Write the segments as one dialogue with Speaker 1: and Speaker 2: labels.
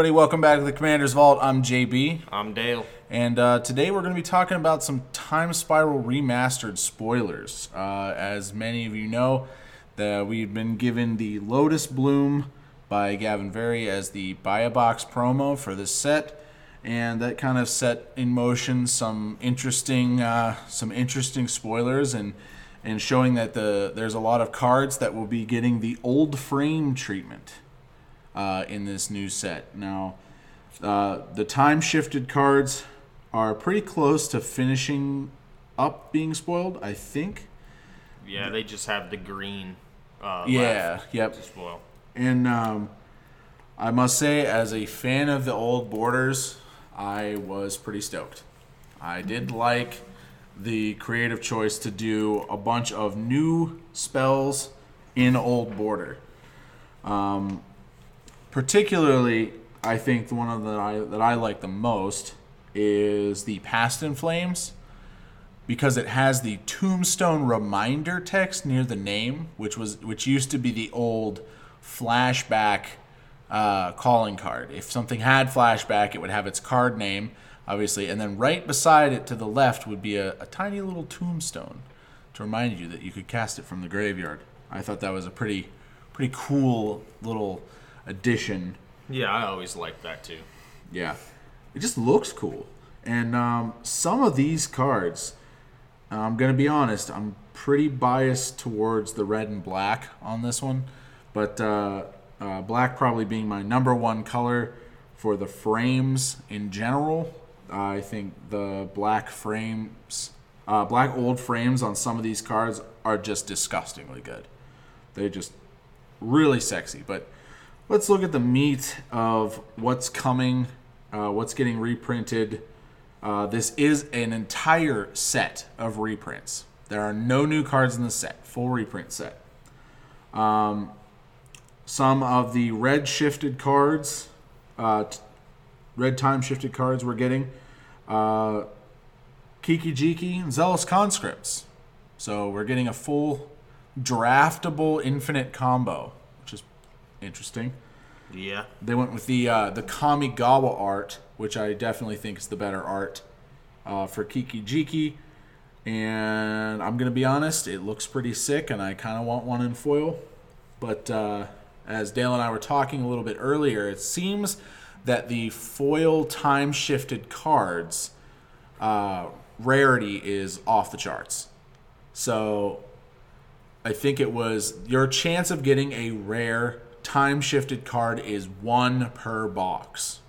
Speaker 1: everybody. Welcome back to the Commander's Vault. I'm JB,
Speaker 2: I'm Dale.
Speaker 1: and uh, today we're going to be talking about some Time Spiral remastered spoilers. Uh, as many of you know, that we've been given the Lotus Bloom by Gavin Verhey as the buy a box promo for this set, and that kind of set in motion some interesting, uh, some interesting spoilers and. And showing that the there's a lot of cards that will be getting the old frame treatment uh, in this new set. Now, uh, the time shifted cards are pretty close to finishing up being spoiled, I think.
Speaker 2: Yeah, they just have the green. Uh,
Speaker 1: Yeah,
Speaker 2: left
Speaker 1: yep.
Speaker 2: to spoil.
Speaker 1: And um, I must say, as a fan of the old borders, I was pretty stoked. I did like the creative choice to do a bunch of new spells in old border. Um, particularly, I think the one the I, that I like the most is the Past in Flames because it has the tombstone reminder text near the name, which was which used to be the old flashback uh, calling card. If something had flashback, it would have its card name, obviously, and then right beside it to the left would be a, a tiny little tombstone to remind you that you could cast it from the graveyard. I thought that was a pretty pretty cool little addition
Speaker 2: Yeah, I always liked that too.
Speaker 1: yeah, it just looks cool. And um, some of these cards, I'm gonna be honest, I'm pretty biased towards the red and black on this one, but uh, uh, black probably being my number one color for the frames in general. I think the black frames, uh, black old frames on some of these cards are just disgustingly good. They're just really sexy. But let's look at the meat of what's coming, uh, what's getting reprinted. Uh, this is an entire set of reprints. There are no new cards in the set, full reprint set. Um, some of the red shifted cards, uh, t- red time shifted cards we're getting. Uh, Kiki Jiki and Zealous Conscripts. So we're getting a full draftable infinite combo, interesting.
Speaker 2: Yeah.
Speaker 1: They went with the uh, the Kamigawa art, which I definitely think is the better art uh, for Kiki Jiki. And I'm gonna be honest, it looks pretty sick, and I kind of want one in foil. But uh, as Dale and I were talking a little bit earlier, it seems that the foil time shifted cards uh, rarity is off the charts. So I think it was your chance of getting a rare time shifted card is one per box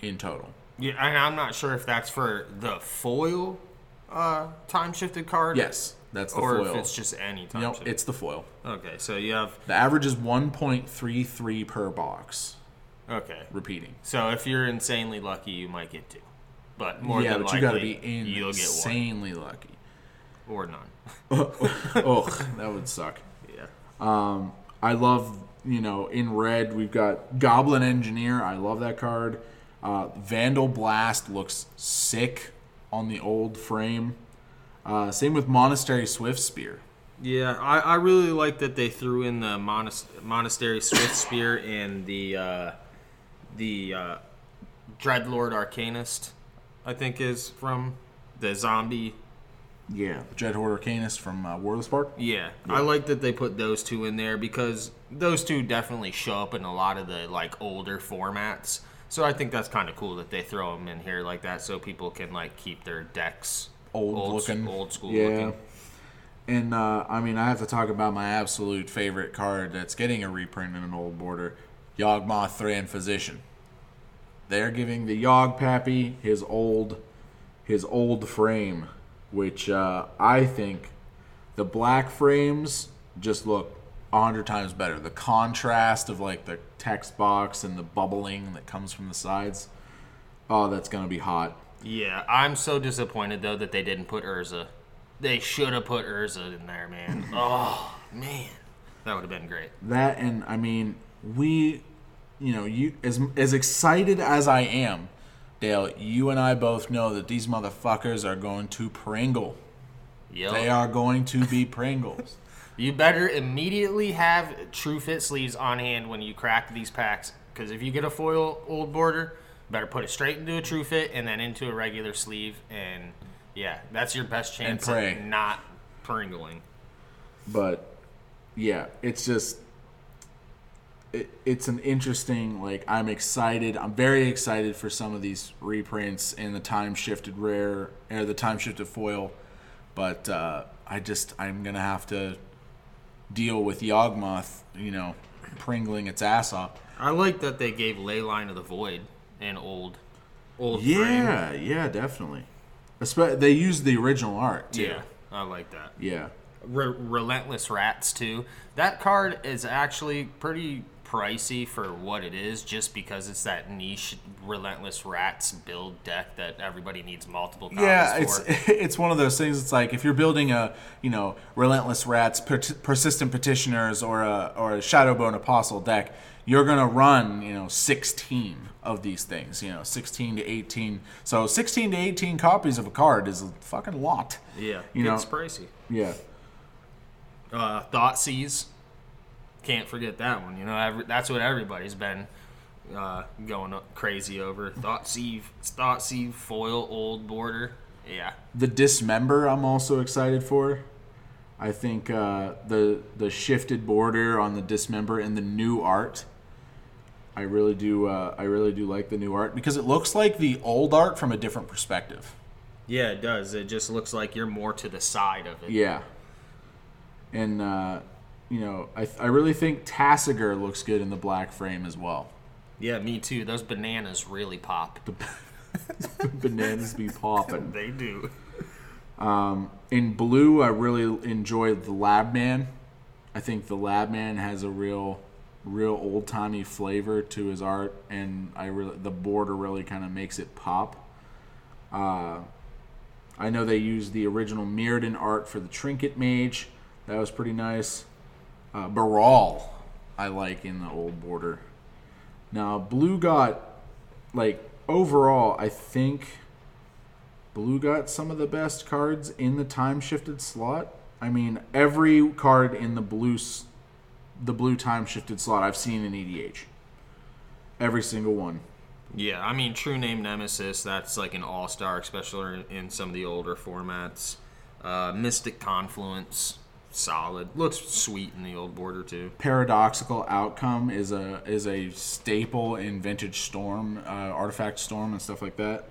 Speaker 1: in total.
Speaker 2: Yeah, and I'm not sure if that's for the foil uh, time shifted card.
Speaker 1: Yes, that's the
Speaker 2: or
Speaker 1: foil.
Speaker 2: if it's just any time
Speaker 1: Nope,
Speaker 2: shifted.
Speaker 1: it's the foil.
Speaker 2: Okay, so you have.
Speaker 1: The average is 1.33 per box.
Speaker 2: Okay.
Speaker 1: Repeating.
Speaker 2: So if you're insanely lucky, you might get two. But more
Speaker 1: yeah,
Speaker 2: than
Speaker 1: but you got to
Speaker 2: likely,
Speaker 1: be
Speaker 2: you'll get
Speaker 1: insanely lucky.
Speaker 2: or none.
Speaker 1: oh, that would suck.
Speaker 2: Yeah.
Speaker 1: Um, I love, you know, in red we've got Goblin Engineer. I love that card. Uh, Vandal Blast looks sick on the old frame. Uh, same with Monastery Swift Spear.
Speaker 2: Yeah, I, I really like that they threw in the monas- monastery swift spear and the uh, the uh, Dreadhorde Arcanist. I think is from the zombie.
Speaker 1: Yeah, Horde Arcanist from uh, War of the Spark.
Speaker 2: Yeah, I like that they put those two in there because those two definitely show up in a lot of the like older formats. So I think that's kind of cool that they throw them in here like that, so people can like keep their decks
Speaker 1: Old,
Speaker 2: old,
Speaker 1: looking,
Speaker 2: old school
Speaker 1: Yeah,
Speaker 2: looking.
Speaker 1: and uh, I mean I have to talk about my absolute favorite card that's getting a reprint in an old border, Yawgmoth Thran Physician. They're giving the Yogg Pappy his old, his old frame, which uh, I think the black frames just look a hundred times better. The contrast of like the text box and the bubbling that comes from the sides. Oh, that's gonna be hot.
Speaker 2: Yeah, I'm so disappointed though that they didn't put Urza. They should have put Urza in there, man. oh man, that would have been great.
Speaker 1: That and I mean, we, you know, you as as excited as I am, Dale. You and I both know that these motherfuckers are going to Pringle.
Speaker 2: Yep.
Speaker 1: They are going to be Pringles.
Speaker 2: You better immediately have True Fit sleeves on hand when you crack these packs, Because if you get a foil old border, better put it straight into a true fit and then into a regular sleeve, and yeah, that's your best chance at not pringling.
Speaker 1: but yeah, it's just it, it's an interesting like I'm excited. I'm very excited for some of these reprints and the time shifted rare or the time shifted foil, but uh, I just I'm gonna have to deal with Yawgmoth, you know, pringling its ass off.
Speaker 2: I like that they gave Leyline of the Void an old, old frame.
Speaker 1: Yeah, yeah, definitely. Espe- they used the original art too.
Speaker 2: Yeah, I like that.
Speaker 1: Yeah.
Speaker 2: Re- Relentless Rats too. That card is actually pretty pricey for what it is, just because it's that niche Relentless Rats build deck that everybody needs multiple copies
Speaker 1: Yeah, it's
Speaker 2: for.
Speaker 1: it's one of those things. It's like if you're building a you know relentless rats, per- persistent petitioners, or a or a shadowbone apostle deck, you're gonna run you know 16 of these things. You know 16 to 18. So 16 to 18 copies of a card is a fucking lot.
Speaker 2: yeah,
Speaker 1: you know-
Speaker 2: it's pricey.
Speaker 1: Yeah.
Speaker 2: Uh, Thoughtseize, can't forget that one. You know, every, that's what everybody's been uh, going crazy over. Thoughtseize, Thoughtseize foil old border. Yeah,
Speaker 1: The dismember, I'm also excited for. I think uh, the the shifted border on the dismember and the new art. I really do. Uh, I really do like the new art because it looks like the old art from a different perspective.
Speaker 2: yeah, it does. It just looks like you're more to the side of it.
Speaker 1: Yeah. And uh, you know, I I really think Tasigur looks good in the black frame as well.
Speaker 2: Yeah, me too. Those bananas really pop.
Speaker 1: The Bananas be popping.
Speaker 2: They do.
Speaker 1: in blue, I really enjoyed the Lab Man. I think the Lab Man has a real, real old timey flavor to his art, and I really the border really kind of makes it pop. Uh, I know they used the original Mirrodin art for the Trinket Mage. That was pretty nice. Uh, Baral, I like in the old border. Now blue got like overall, I think Blue got some of the best cards in the time shifted slot. I mean, every card in the blue the blue time shifted slot I've seen in EDH. Every single one.
Speaker 2: Yeah, I mean, True Name Nemesis, that's like an all star, especially in some of the older formats. Uh, Mystic Confluence, solid. Looks sweet in the old border, too.
Speaker 1: Paradoxical outcome is a is a staple in vintage storm, uh, artifact storm, and stuff like that.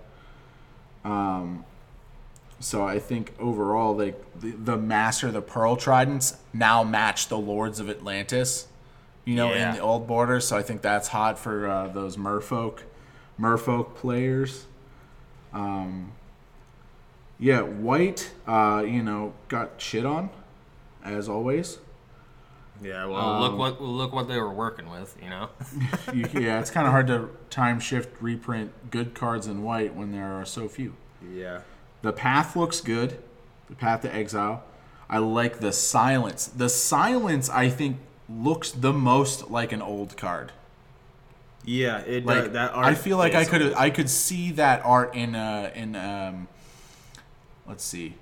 Speaker 1: Um, so I think overall, like the, the master, the pearl tridents now match the lords of Atlantis. You know,
Speaker 2: Yeah.
Speaker 1: in the old border. So I think that's hot for uh, those merfolk, merfolk players. Um, yeah, white. Uh, you know, got shit on, as always.
Speaker 2: Yeah, well, look what look what they were working with, you know?
Speaker 1: you, yeah, it's kind of hard to time shift reprint good cards in white when there are so few.
Speaker 2: Yeah.
Speaker 1: The path looks good. The path to exile. I like the silence. The silence, I think, looks the most like an old card.
Speaker 2: Yeah, it
Speaker 1: Like
Speaker 2: does. That art
Speaker 1: I feel like I could I could see that art in uh in um let's see.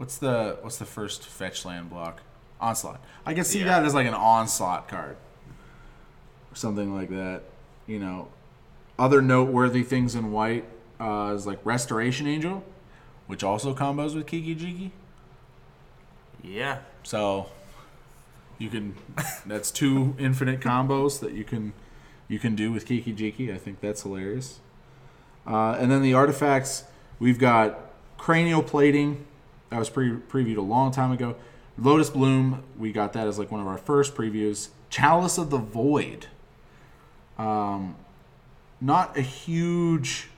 Speaker 1: What's the what's the first fetch land block? Onslaught. I can see
Speaker 2: Yeah.
Speaker 1: that as like an onslaught card. Or something like that. You know. Other noteworthy things in white uh, is like Restoration Angel, which also combos with Kiki Jiki.
Speaker 2: Yeah.
Speaker 1: So you can that's two infinite combos that you can you can do with Kiki Jiki. I think that's hilarious. Uh, and then the artifacts, we've got cranial plating. That was pre- previewed a long time ago. Lotus Bloom, we got that as like one of our first previews. Chalice of the Void. Um, not a huge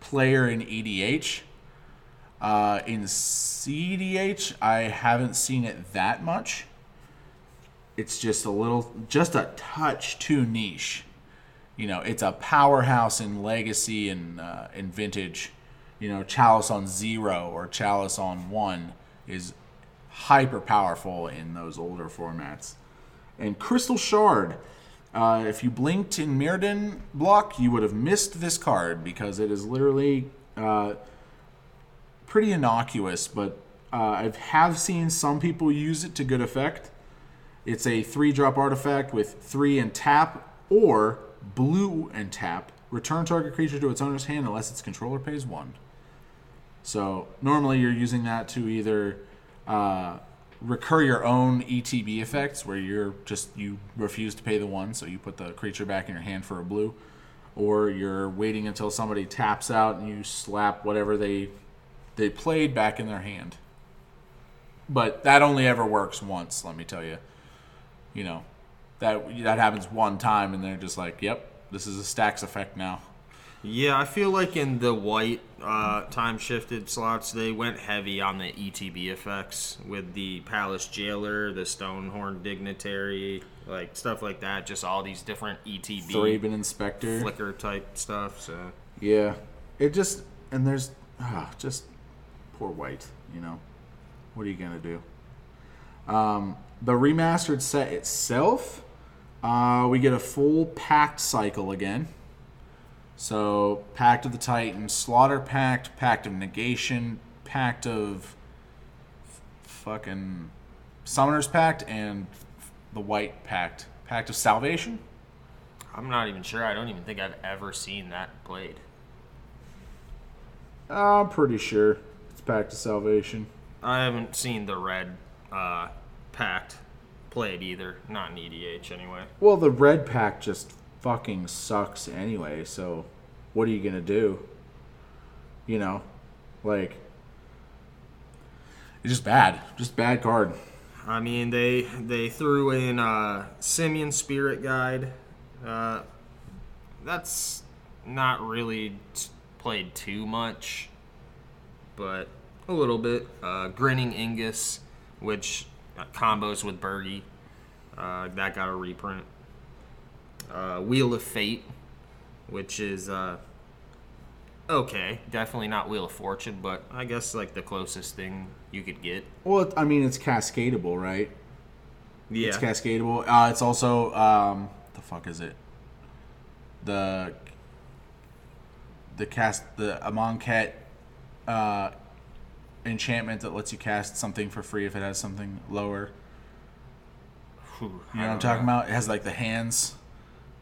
Speaker 1: player in EDH. Uh, in CDH, I haven't seen it that much. It's just a little, just a touch too niche. You know, it's a powerhouse in Legacy and uh, in Vintage. You know, Chalice on zero or Chalice on one is hyper powerful in those older formats. And Crystal Shard, uh, if you blinked in Mirrodin block, you would have missed this card because it is literally uh, pretty innocuous, but uh, I have seen some people use it to good effect. It's a three drop artifact with three and tap or blue and tap. Return target creature to its owner's hand unless its controller pays one. So normally you're using that to either uh, recur your own ETB effects, where you're just you refuse to pay the one, so you put the creature back in your hand for a blue, or you're waiting until somebody taps out and you slap whatever they they played back in their hand. But that only ever works once, let me tell you. You know, that that happens one time, and they're just like, "Yep, this is a stacks effect now."
Speaker 2: Yeah, I feel like in the white uh, time shifted slots, they went heavy on the ETB effects with the Palace Jailer, the Stonehorn Dignitary, like stuff like that. Just all these different ETB
Speaker 1: Thraben Inspector.
Speaker 2: flicker type stuff. So
Speaker 1: Yeah, it just and there's ah, just poor white. You know, what are you gonna do? Um, the remastered set itself, uh, we get a full pact cycle again. So Pact of the Titan, Slaughter Pact, Pact of Negation, Pact of f- fucking Summoner's Pact, and the White Pact, Pact of Salvation.
Speaker 2: I'm not even sure. I don't even think I've ever seen that played.
Speaker 1: I'm pretty sure it's Pact of Salvation.
Speaker 2: I haven't seen the red uh, pact played either. Not in EDH anyway.
Speaker 1: Well, the red pact just fucking sucks anyway, so what are you going to do? You know, like it's just bad. Just bad card.
Speaker 2: I mean, they they threw in uh, Simian Spirit Guide. Uh, that's not really played too much, but a little bit. Uh, Grinning Ignus, which uh, combos with Birgi, uh, that got a reprint. Uh, Wheel of Fate, which is uh, okay, definitely not Wheel of Fortune, but I guess like the closest thing you could get.
Speaker 1: Well, I mean, it's cascadable, right?
Speaker 2: Yeah.
Speaker 1: It's cascadable. Uh, it's also um, the fuck is it? The the cast the Amonkhet uh, enchantment that lets you cast something for free if it has something lower.
Speaker 2: Whew,
Speaker 1: You know what I'm talking about? It has like the hands,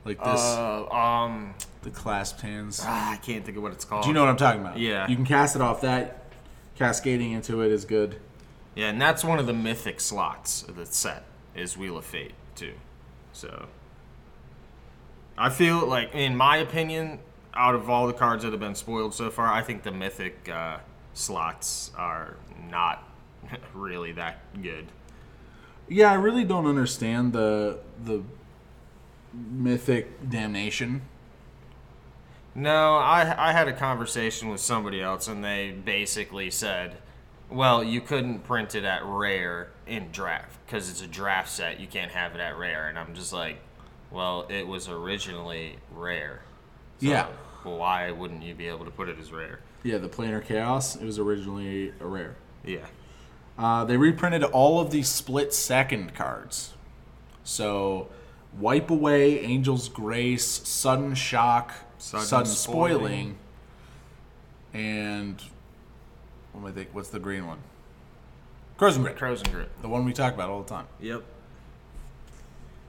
Speaker 1: like this,
Speaker 2: Uh, um,
Speaker 1: the clasped hands.
Speaker 2: ah, I can't think of what it's called.
Speaker 1: Do you know what I'm talking about?
Speaker 2: Yeah.
Speaker 1: You can cast it off that. Cascading into it is good.
Speaker 2: Yeah, and that's one of the mythic slots of the set is Wheel of Fate too. So I feel like, in my opinion, out of all the cards that have been spoiled so far, I think the mythic uh, slots are not really that good.
Speaker 1: Yeah, I really don't understand the the mythic damnation.
Speaker 2: No, I I had a conversation with somebody else, and they basically said, "Well, you couldn't print it at rare in draft because it's a draft set. You can't have it at rare." And I'm just like, "Well, it was originally rare. So
Speaker 1: Yeah.
Speaker 2: Why wouldn't you be able to put it as rare?"
Speaker 1: Yeah, the planar chaos. It was originally a rare.
Speaker 2: Yeah.
Speaker 1: Uh, they reprinted all of the split second cards. So, wipe away, Angel's Grace, sudden shock, sudden,
Speaker 2: Sudden
Speaker 1: spoiling,
Speaker 2: Spoiling.
Speaker 1: and what am I think? What's the green one? Krosan Grip.
Speaker 2: Crows and Grit.
Speaker 1: The one we talk about all the time.
Speaker 2: Yep.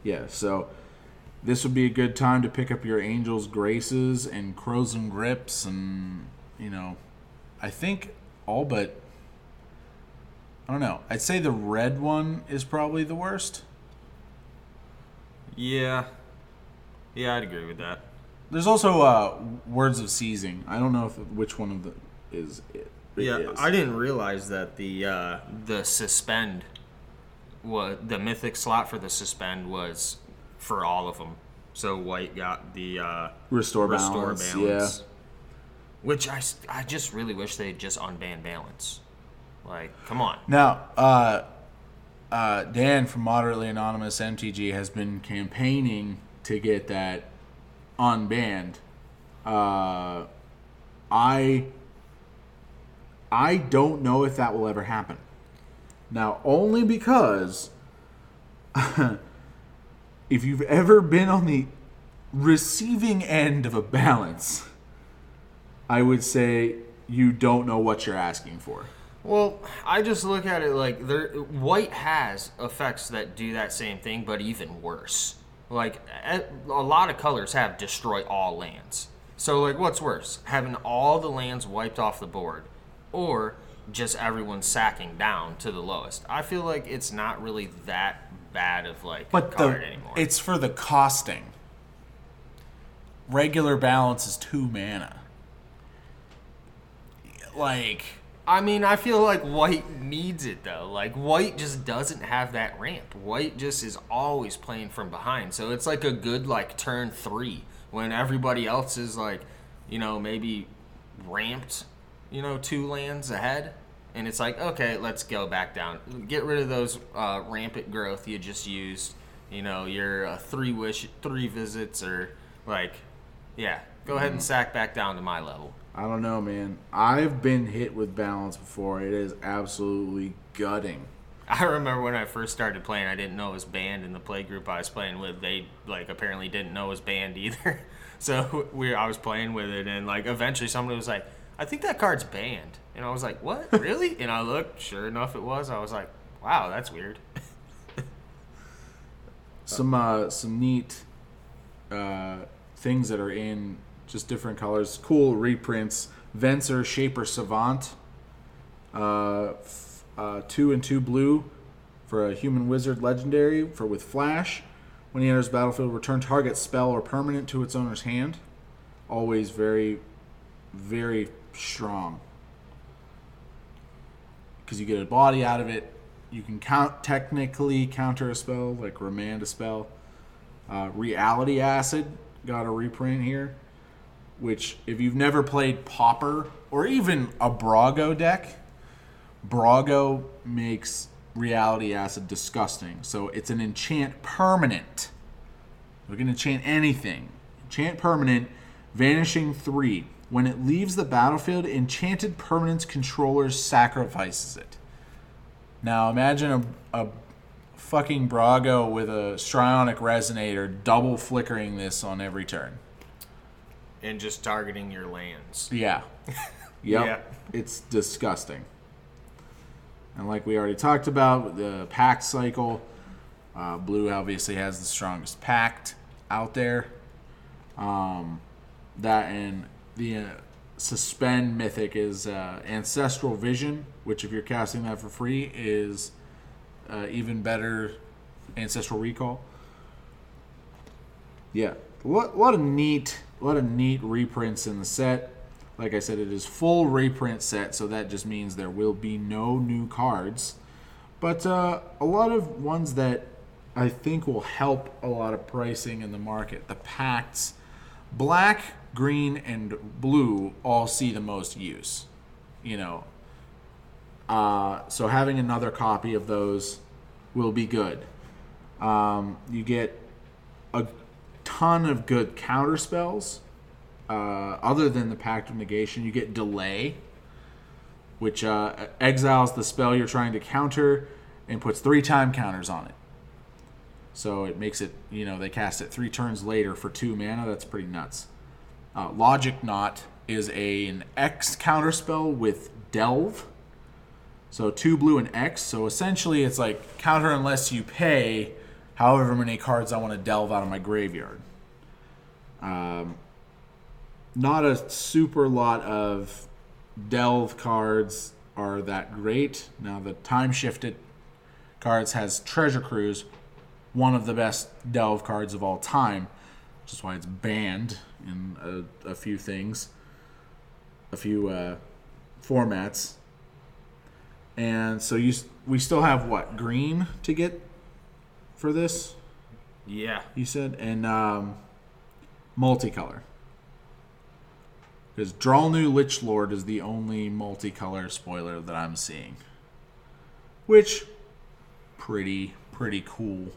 Speaker 1: Yeah, so this would be a good time to pick up your Angel's Graces and Krosan Grips, and you know, I think all but I don't know. I'd say the red one is probably the worst.
Speaker 2: Yeah. Yeah, I'd agree with that.
Speaker 1: There's also uh, Words of Seizing. I don't know if which one of the is it. it
Speaker 2: Yeah,
Speaker 1: is.
Speaker 2: I didn't realize that the uh, the suspend was the mythic slot for the suspend was for all of them. So white got the uh,
Speaker 1: restore balance.
Speaker 2: restore balance,
Speaker 1: Yeah.
Speaker 2: which I, I just really wish they just unban balance. Like, come on.
Speaker 1: Now, uh, uh, Dan from Moderately Anonymous MTG has been campaigning to get that unbanned. Uh, I I don't know if that will ever happen. Now, only because if you've ever been on the receiving end of a balance, I would say you don't know what you're asking for.
Speaker 2: Well, I just look at it like there white has effects that do that same thing, but even worse. like a lot of colors have destroy all lands. So like, what's worse, having all the lands wiped off the board, or just everyone sacking down to the lowest? I feel like it's not really that bad of like
Speaker 1: But
Speaker 2: a card
Speaker 1: the
Speaker 2: anymore.
Speaker 1: it's for the costing. Regular balance is two mana. Like
Speaker 2: I mean, I feel like white needs it though. Like white just doesn't have that ramp. White just is always playing from behind. So it's like a good like turn 3 when everybody else is like, you know, maybe ramped, you know, two lands ahead. And it's like, okay, let's go back down. Get rid of those uh, rampant growth you just used. You know, your uh, three wish, three visits, or like, yeah, go ahead and sack back down to my level.
Speaker 1: I don't know, man. I've been hit with balance before. It is absolutely gutting.
Speaker 2: I remember when I first started playing, I didn't know it was banned in the play group I was playing with. They like apparently didn't know it was banned either. So we I was playing with it, and like eventually somebody was like, "I think that card's banned," and I was like, "What? Really?" and I looked. Sure enough, it was. I was like, "Wow, that's weird."
Speaker 1: Some uh, some neat uh, things that are in just different colors. Cool reprints. Venser Shaper Savant. Uh, f- uh, two and two blue for a human wizard legendary for with flash. When he enters battlefield, return target spell or permanent to its owner's hand. Always very, very strong. Because you get a body out of it. You can count technically counter a spell, like remand a spell. Uh, Reality Acid got a reprint here, which if you've never played Popper or even a Brago deck, Brago makes Reality Acid disgusting. So it's an enchant permanent. We can enchant anything. Enchant permanent, vanishing three. When it leaves the battlefield, enchanted permanent's controller sacrifices it. Now imagine a, a fucking Brago with a Strionic Resonator double flickering this on every turn.
Speaker 2: And just targeting your lands.
Speaker 1: Yeah. Yep.
Speaker 2: Yeah.
Speaker 1: It's disgusting. And like we already talked about, the pact cycle, uh, blue obviously has the strongest pact out there. Um, that and the uh, suspend mythic is uh, ancestral vision, which if you're casting that for free is uh, even better ancestral recall. Yeah, a lot, lot of a lot of neat reprints in the set. Like I said, it is full reprint set, so that just means there will be no new cards, but uh, a lot of ones that I think will help a lot of pricing in the market. The pacts, black, green, and blue all see the most use. You know, uh, so having another copy of those will be good. Um, you get a ton of good counter spells. Uh, other than the Pact of Negation, you get Delay, which uh, exiles the spell you're trying to counter and puts three time counters on it. So it makes it, you know, they cast it three turns later for two mana. That's pretty nuts. Uh, Logic Knot is a, an X counter spell with Delve. So two blue and X. So essentially, it's like counter unless you pay however many cards I want to delve out of my graveyard. Um, not a super lot of delve cards are that great. Now the time shifted cards has Treasure Cruise, one of the best delve cards of all time, which is why it's banned in a, a few things, a few uh, formats. And so you we still have what green to get for this
Speaker 2: Yeah.
Speaker 1: you said and um, multicolor because Dralnu Lich Lord is the only multicolor spoiler that I'm seeing, which pretty pretty cool.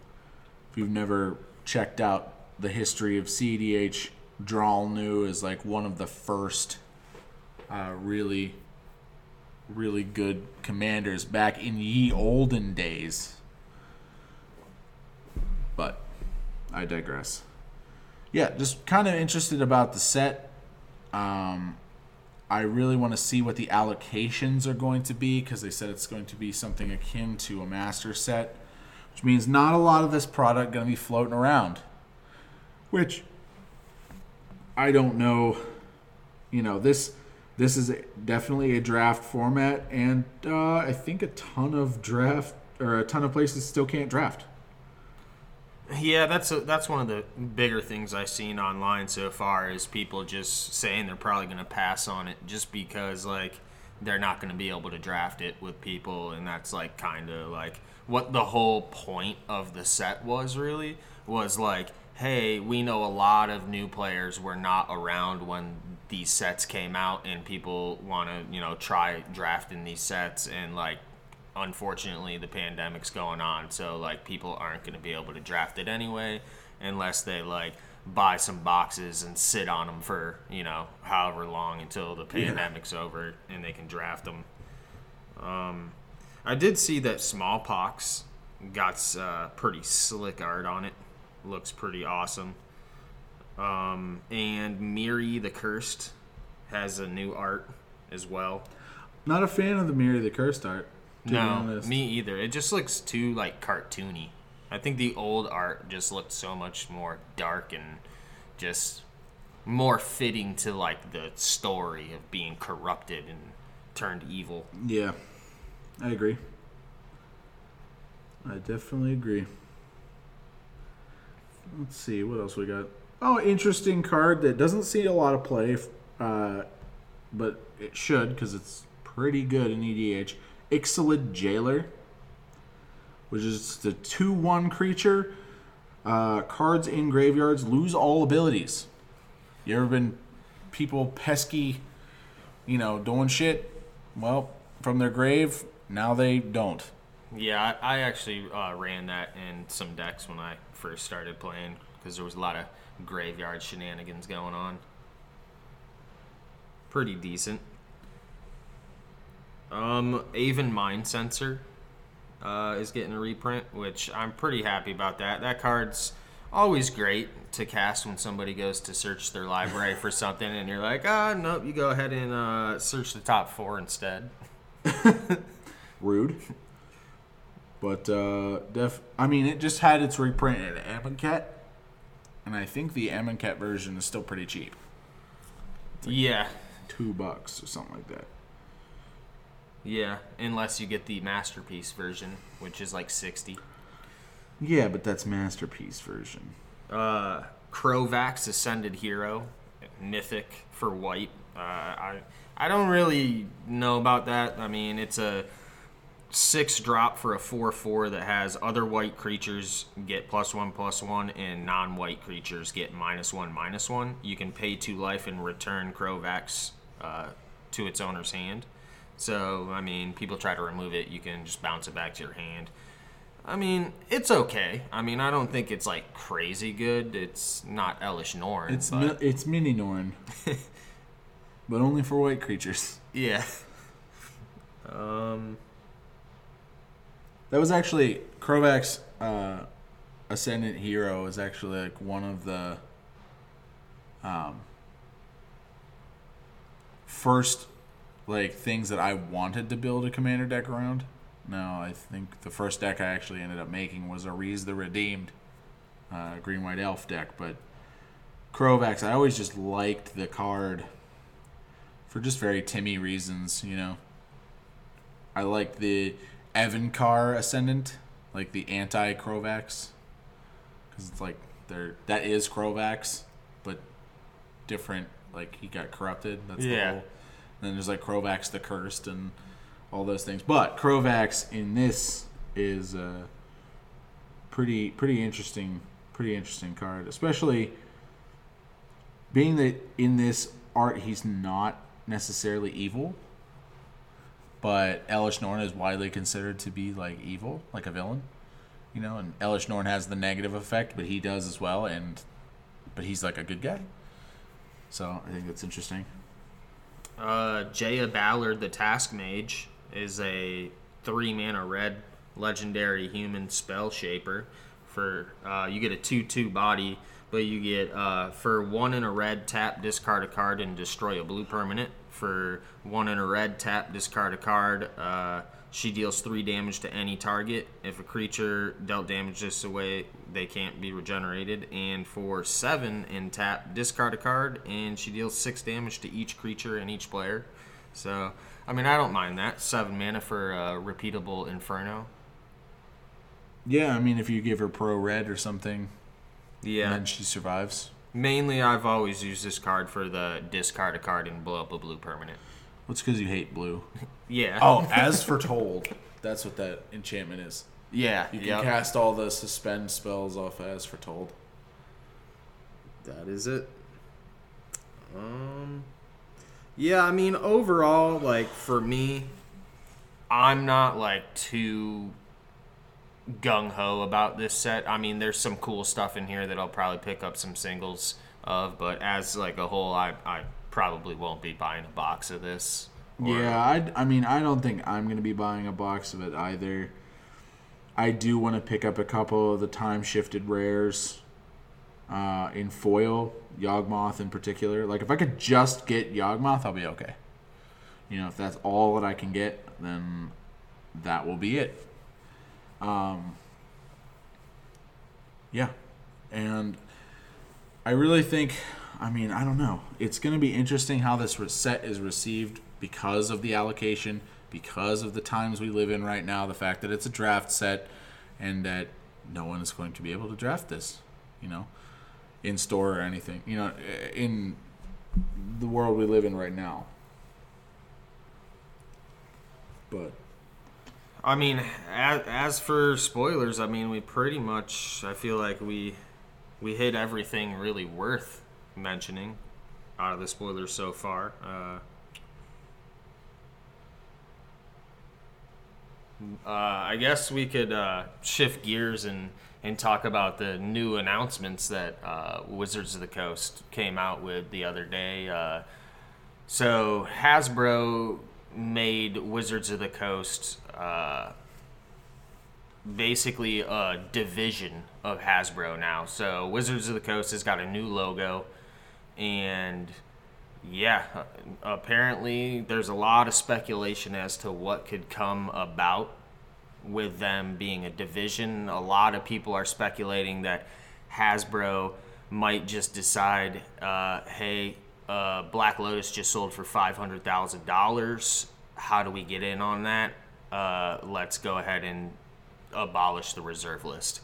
Speaker 1: If you've never checked out the history of CDH, Dralnu is like one of the first uh, really really good commanders back in ye olden days. But I digress. Yeah, just kind of interested about the set. Um, I really want to see what the allocations are going to be because they said it's going to be something akin to a master set, which means not a lot of this product going to be floating around. which I don't know. You know this this is definitely a draft format, and uh, I think a ton of draft or a ton of places still can't draft.
Speaker 2: Yeah, that's a, that's one of the bigger things I've seen online so far is people just saying they're probably going to pass on it just because like they're not going to be able to draft it with people, and that's like kind of like what the whole point of the set was really was like, hey, we know a lot of new players were not around when these sets came out, and people want to you know try drafting these sets, and like unfortunately the pandemic's going on so like people aren't going to be able to draft it anyway unless they like buy some boxes and sit on them for you know however long until the pandemic's over and they can draft them um, i did see that smallpox got uh, pretty slick art on it. Looks pretty awesome. Um, and Mirri the cursed has a new art as well.
Speaker 1: Not a fan of the Mirri the Cursed art.
Speaker 2: No, me either. It just looks too like cartoony. I think the old art just looked so much more dark and just more fitting to like the story of being corrupted and turned evil.
Speaker 1: Yeah, I agree. I definitely agree. Let's see what else we got. Oh, interesting card that doesn't see a lot of play, uh, but it should because it's pretty good in EDH. Yixlid Jailer, which is the two-one creature. Uh, cards in graveyards lose all abilities. You ever been people pesky, you know, doing shit? Well, from their grave, now they don't.
Speaker 2: Yeah, I, I actually uh, ran that in some decks when I first started playing because there was a lot of graveyard shenanigans going on. Pretty decent. Um, Aven Mindcensor uh, is getting a reprint, which I'm pretty happy about that. That card's always great to cast when somebody goes to search their library for something, and you're like, ah, nope, you go ahead and uh, search the top four instead.
Speaker 1: Rude. But uh, def, I mean, it just had its reprint in Amonkhet, and I think the Amonkhet version is still pretty cheap,
Speaker 2: Yeah,
Speaker 1: two bucks or something like that.
Speaker 2: Yeah, unless you get the masterpiece version, which is like 60.
Speaker 1: Yeah, but that's masterpiece version.
Speaker 2: uh, Crovax Ascended Hero, Mythic for white. Uh, I I don't really know about that. I mean, it's a six drop for a four four that has other white creatures get plus one plus one, and non white creatures get minus one minus one. You can pay two life and return Crovax uh, to its owner's hand. So I mean, people try to remove it, you can just bounce it back to your hand. I mean, it's okay. I mean, I don't think it's like crazy good. It's not Elesh Norn.
Speaker 1: It's
Speaker 2: but,
Speaker 1: mi- it's mini Norn, but only for white creatures.
Speaker 2: yeah. Um.
Speaker 1: That was actually Crovax uh, Ascendant Hero is actually like one of the um, first like things that I wanted to build a commander deck around. No, I think the first deck I actually ended up making was a Rhys the Redeemed uh, green white elf deck, but Crovax I always just liked the card for just very Timmy reasons, you know. I like the Evincar Ascendant, like the anti Crovax, because it's like they're that is Crovax, but different. Like he got corrupted. That's
Speaker 2: Yeah.
Speaker 1: the whole. Then there's like Crovax the Cursed and all those things. But Crovax in this is a pretty pretty interesting pretty interesting card, especially being that in this art he's not necessarily evil but Elesh Norn is widely considered to be like evil, like a villain. You know, and Elesh Norn has the negative effect, but he does as well, and but he's like a good guy. So I think that's interesting.
Speaker 2: Uh, Jaya Ballard, the Task Mage, is a three mana red legendary human spell shaper. For uh, you get a two-two body, but you get uh, for one in a red tap, discard a card and destroy a blue permanent. For one in a red tap, discard a card, uh, She deals three damage to any target. If a creature dealt damage this away, they can't be regenerated. And for seven in tap, discard a card, and she deals six damage to each creature and each player. So, I mean, I don't mind that. Seven mana for a repeatable Inferno.
Speaker 1: Yeah, I mean, if you give her pro red or something,
Speaker 2: Yeah.
Speaker 1: and then she survives.
Speaker 2: Mainly, I've always used this card for the discard a card and blow up a blue permanent.
Speaker 1: What's because you hate blue?
Speaker 2: Yeah.
Speaker 1: Oh, as foretold. That's what that enchantment is.
Speaker 2: yeah.
Speaker 1: You can
Speaker 2: yep.
Speaker 1: cast all the suspend spells off as foretold.
Speaker 2: That is it. Um. Yeah, I mean, overall, like for me, I'm not like too gung ho about this set. I mean, there's some cool stuff in here that I'll probably pick up some singles of, but as like a whole, I I probably won't be buying a box of this. Or-
Speaker 1: Yeah, I, I mean, I don't think I'm to be buying a box of it either. I do want to pick up a couple of the time shifted rares uh, in foil, Yawgmoth in particular. Like, if I could just get Yawgmoth, I'll be okay. You know, if that's all that I can get, then that will be it. Um, yeah. And I really think, I mean, I don't know. It's going to be interesting how this set is received because of the allocation, because of the times we live in right now, the fact that it's a draft set, and that no one is going to be able to draft this, you know, in store or anything, you know, in the world we live in right now. But
Speaker 2: I mean, as, as for spoilers, I mean, we pretty much, I feel like we we hit everything really worth mentioning out of the spoilers so far. Uh, uh, I guess we could uh, shift gears and, and talk about the new announcements that uh, Wizards of the Coast came out with the other day. Uh, so Hasbro made Wizards of the Coast uh, basically a division of Hasbro now. So Wizards of the Coast has got a new logo, and yeah, apparently there's a lot of speculation as to what could come about with them being a division. A lot of people are speculating that Hasbro might just decide, uh, hey, uh, Black Lotus just sold for five hundred thousand dollars. How do we get in on that? Uh, let's go ahead and abolish the reserve list.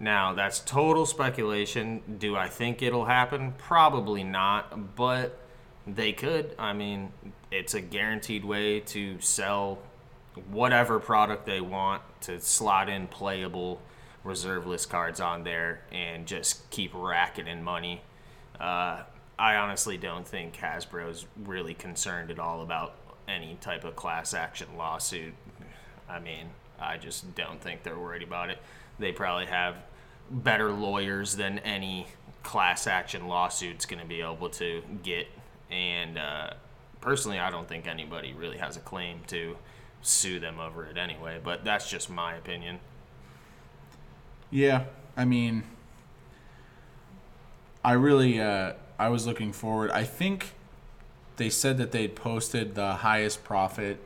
Speaker 2: Now that's total speculation. Do I think it'll happen? Probably not, but they could. I mean, it's a guaranteed way to sell whatever product they want to slot in playable reserve list cards on there and just keep racking in money. Uh, I honestly don't think Hasbro's really concerned at all about any type of class action lawsuit. I mean, I just don't think they're worried about it. They probably have better lawyers than any class action lawsuit's going to be able to get. And uh, personally, I don't think anybody really has a claim to sue them over it anyway, but that's just my opinion.
Speaker 1: Yeah, I mean, I really, uh, I was looking forward. I think they said that they'd posted the highest profit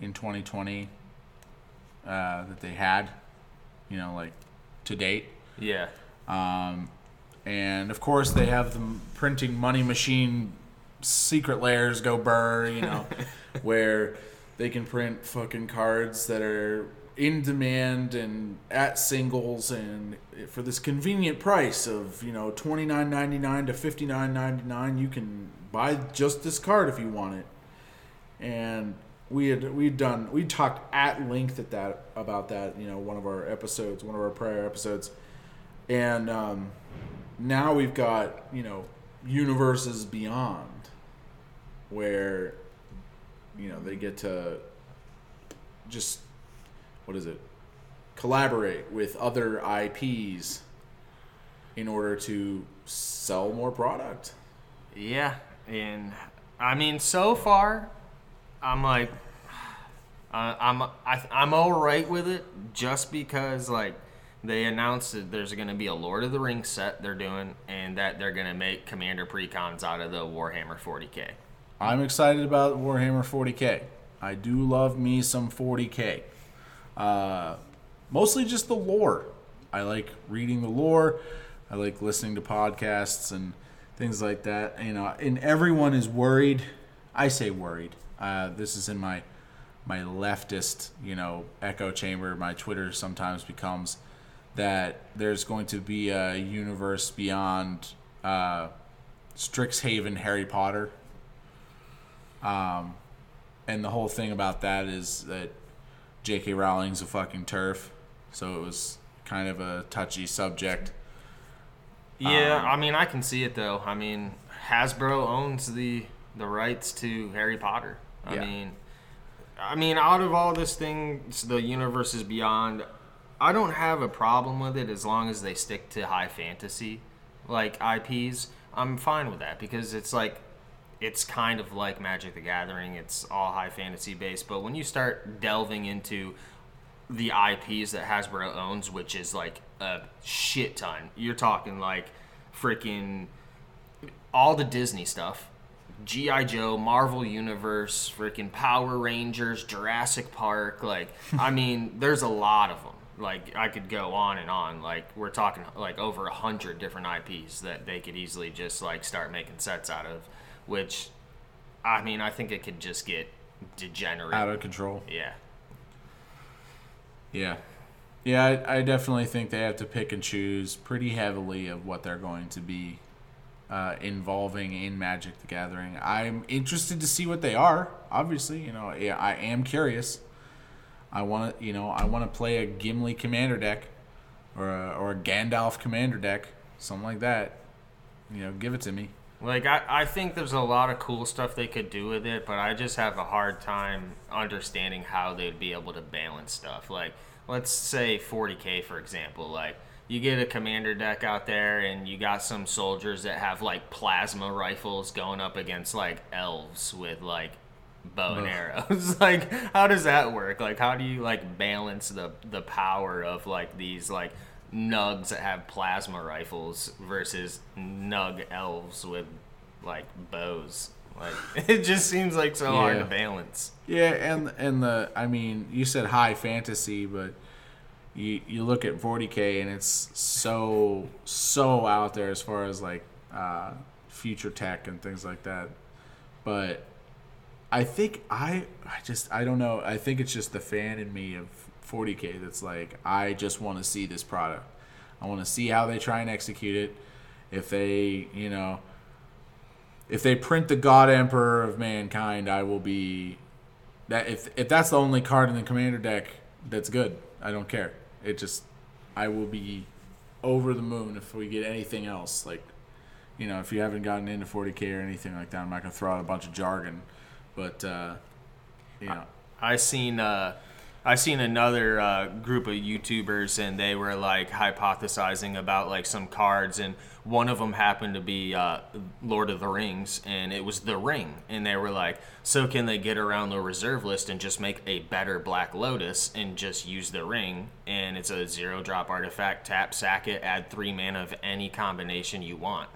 Speaker 1: in 2020 uh, that they had, you know, like to date.
Speaker 2: Yeah.
Speaker 1: Um, and of course, they have the printing money machine secret layers go burr, you know, where they can print fucking cards that are in demand and at singles and for this convenient price of you know twenty nine ninety nine to fifty nine ninety nine, you can buy just this card if you want it. And we had we had done we talked at length at that about that you know one of our episodes one of our prior episodes and um, now we've got you know universes beyond where you know they get to just what is it collaborate with other IPs in order to sell more product.
Speaker 2: Yeah, and I mean, so far, I'm like, uh, I'm I, I'm all right with it, just because like they announced that there's going to be a Lord of the Rings set they're doing, and that they're going to make Commander precons out of the Warhammer 40k.
Speaker 1: I'm excited about Warhammer 40k. I do love me some 40k. Uh, mostly just the lore. I like reading the lore. I like listening to podcasts and things like that. You know, and everyone is worried. I say worried. Uh, this is in my my leftist, you know, echo chamber. My Twitter sometimes becomes that there's going to be a universe beyond uh, Strixhaven Harry Potter. Um, and the whole thing about that is that J.K. Rowling's a fucking TERF, so it was kind of a touchy subject.
Speaker 2: Yeah,
Speaker 1: Um,
Speaker 2: I mean, I can see it though. I mean, Hasbro owns the the rights to Harry Potter. I
Speaker 1: Yeah.
Speaker 2: mean, I mean, out of all this things, the universe is beyond. I don't have a problem with it as long as they stick to high fantasy, like IPs. I'm fine with that because it's like, it's kind of like Magic the Gathering. It's all high fantasy based, but when you start delving into the IPs that Hasbro owns, which is like a shit ton. You're talking like freaking all the Disney stuff. G.I. Joe, Marvel Universe, freaking Power Rangers, Jurassic Park. Like, I mean, there's a lot of them. Like, I could go on and on. Like, we're talking like over a hundred different IPs that they could easily just like start making sets out of. Which, I mean, I think it could just get degenerate.
Speaker 1: Out of control.
Speaker 2: yeah.
Speaker 1: Yeah. Yeah, I, I definitely think they have to pick and choose pretty heavily of what they're going to be uh, involving in Magic the Gathering. I'm interested to see what they are. Obviously, you know, yeah, I am curious. I want to, you know, I want to play a Gimli commander deck or a, or a Gandalf commander deck, something like that. You know, give it to me.
Speaker 2: Like I, I think there's a lot of cool stuff they could do with it, but I just have a hard time understanding how they'd be able to balance stuff. Like let's say 40k for example, like you get a commander deck out there and you got some soldiers that have like plasma rifles going up against like elves with like bow and arrows. like how does that work? Like how do you like balance the the power of like these like nugs that have plasma rifles versus nug elves with like bows? Like it just seems like so hard to
Speaker 1: Yeah.
Speaker 2: balance.
Speaker 1: Yeah, and and the I mean, you said high fantasy, but you you look at 40k and it's so so out there as far as like uh, future tech and things like that. But I think I I just I don't know. I think it's just the fan in me of 40k that's like I just want to see this product. I want to see how they try and execute it. If they, you know, if they print the God Emperor of Mankind, I will be that if if that's the only card in the commander deck, that's good. I don't care. It just I will be over the moon if we get anything else. Like, you know, if you haven't gotten into 40k or anything like that, I'm not gonna throw out a bunch of jargon, but uh, you know,
Speaker 2: I seen uh I seen another uh, group of YouTubers and they were like hypothesizing about like some cards and one of them happened to be uh, Lord of the Rings and it was the Ring and they were like so can they get around the reserve list and just make a better Black Lotus and just use the Ring? And it's a zero drop artifact tap sack it add three mana of any combination you want.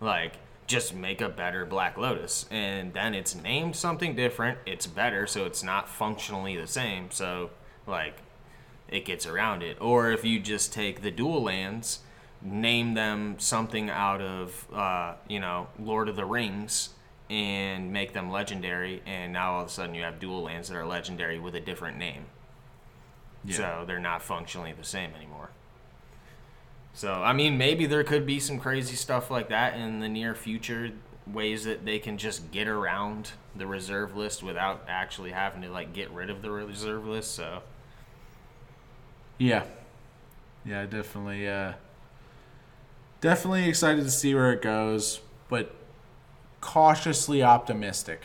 Speaker 2: Like just make a better black lotus. And then it's named something different. It's better so it's not functionally the same. So like it gets around it. Or if you just take the dual lands name them something out of uh, you know lord of the rings and make them legendary and now all of a sudden you have dual lands that are legendary with a different name.
Speaker 1: Yeah.
Speaker 2: so they're not functionally the same anymore so, I mean, maybe there could be some crazy stuff like that in the near future, ways that they can just get around the reserve list without actually having to like get rid of the reserve list. So,
Speaker 1: yeah, yeah, definitely, uh, definitely excited to see where it goes, but cautiously optimistic.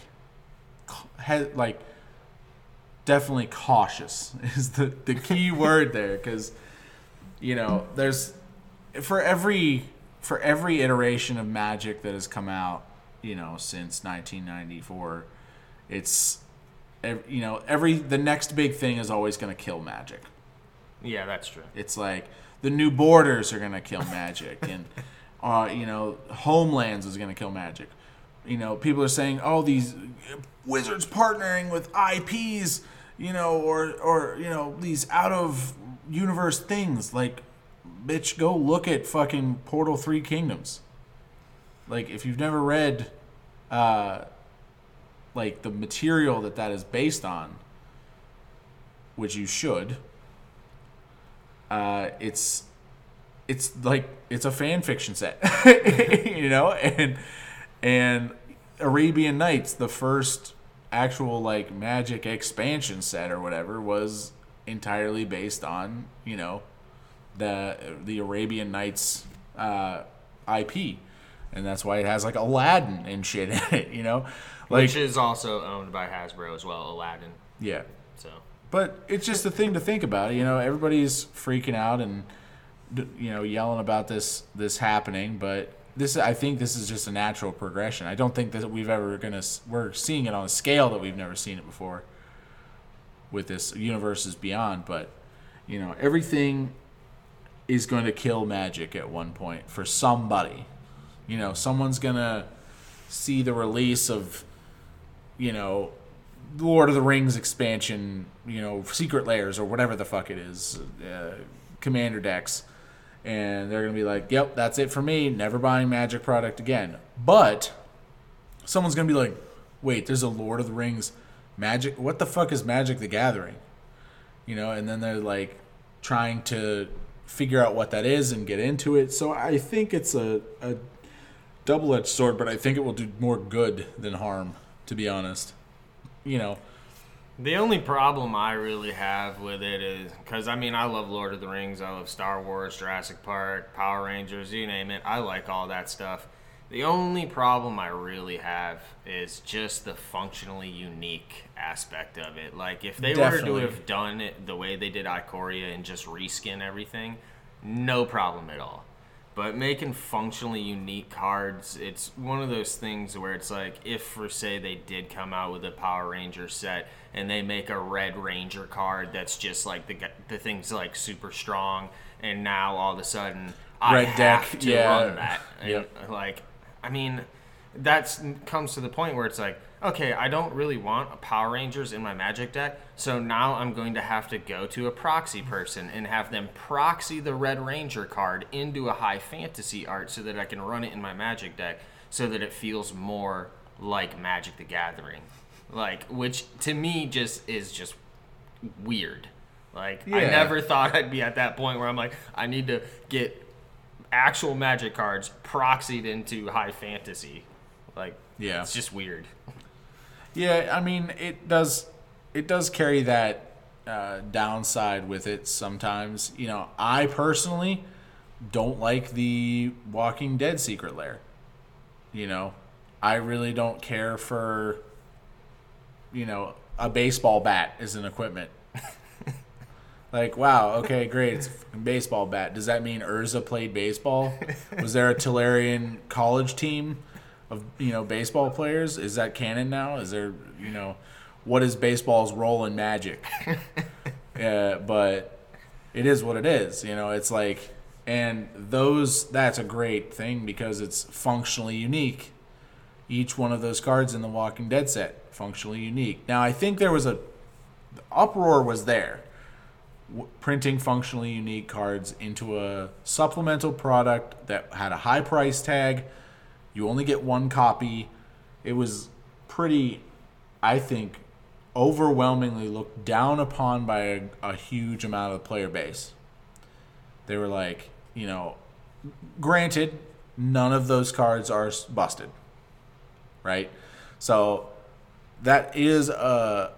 Speaker 1: Ca- like, definitely cautious is the the key word there because you know there's for every for every iteration of magic that has come out you know since 1994 it's you know every the next big thing is always going to kill magic
Speaker 2: yeah, that's true.
Speaker 1: it's like the new borders are going to kill magic and uh, you know homelands is going to kill magic you know, people are saying, "Oh, these Wizards partnering with IPs, you know, or or you know, these out of universe things." Like, bitch, go look at fucking Portal Three Kingdoms. Like, if you've never read, uh, like the material that that is based on, which you should. Uh, it's it's like it's a fan fiction set, you know, and and Arabian Nights, the first actual like magic expansion set or whatever, was entirely based on you know the the Arabian Nights uh, IP, and that's why it has like Aladdin and shit in it, you know, like
Speaker 2: Which is also owned by Hasbro as well, Aladdin.
Speaker 1: yeah.
Speaker 2: So
Speaker 1: But it's just a thing to think about. You know, everybody's freaking out and you know yelling about this this happening, but this I think this is just a natural progression. I don't think that we've ever gonna we're seeing it on a scale that we've never seen it before with this universes beyond. But you know, everything is going to kill magic at one point for somebody. You know, someone's gonna see the release of you know Lord of the Rings expansion, you know, Secret Lairs or whatever the fuck it is, uh, Commander decks, and they're gonna be like, "Yep, that's it for me. Never buying Magic product again." But someone's gonna be like, "Wait, there's a Lord of the Rings Magic. What the fuck is Magic the Gathering?" You know, and then they're like trying to figure out what that is and get into it. So I think it's a, a double-edged sword, but I think it will do more good than harm, to be honest. You know,
Speaker 2: The only problem I really have with it is because I mean I love Lord of the Rings, I love Star Wars, Jurassic Park, Power Rangers, you name it. I like all that stuff. The only problem I really have is just the functionally unique aspect of it. Like if they
Speaker 1: Definitely.
Speaker 2: were to have done it the way they did Ikoria and just reskin everything, no problem at all. But making functionally unique cards, it's one of those things where it's like, if for say they did come out with a Power Ranger set and they make a Red Ranger card that's just like the the thing's like super strong, and now all of a sudden I
Speaker 1: Red
Speaker 2: have
Speaker 1: deck,
Speaker 2: to
Speaker 1: yeah.
Speaker 2: run that, and
Speaker 1: Yep.
Speaker 2: like, I mean, that's comes to the point where it's like, okay, I don't really want a Power Rangers in my Magic deck, so now I'm going to have to go to a proxy person and have them proxy the Red Ranger card into a high fantasy art so that I can run it in my Magic deck, so that it feels more like Magic the Gathering, like which to me just is just weird. Like I never thought I'd be at that point where I'm like, I need to get actual magic cards proxied into high fantasy. Like,
Speaker 1: Yeah.
Speaker 2: it's just weird.
Speaker 1: Yeah, I mean it does it does carry that uh, downside with it sometimes. You know, I personally don't like the Walking Dead secret lair. You know, I really don't care for you know a baseball bat as an equipment. Like, wow, okay, great, it's a baseball bat. Does that mean Urza played baseball? Was there a Tolarian college team? of you know baseball players? Is that canon now? Is there you know what is baseball's role in Magic? yeah, but it is what it is. You know, it's like and those that's a great thing because it's functionally unique. Each one of those cards in the Walking Dead set functionally unique. Now I think there was a the uproar was there printing functionally unique cards into a supplemental product that had a high price tag. You only get one copy. It was pretty, I think, overwhelmingly looked down upon by a, a huge amount of the player base. They were like, you know, granted, none of those cards are busted, right? So that is a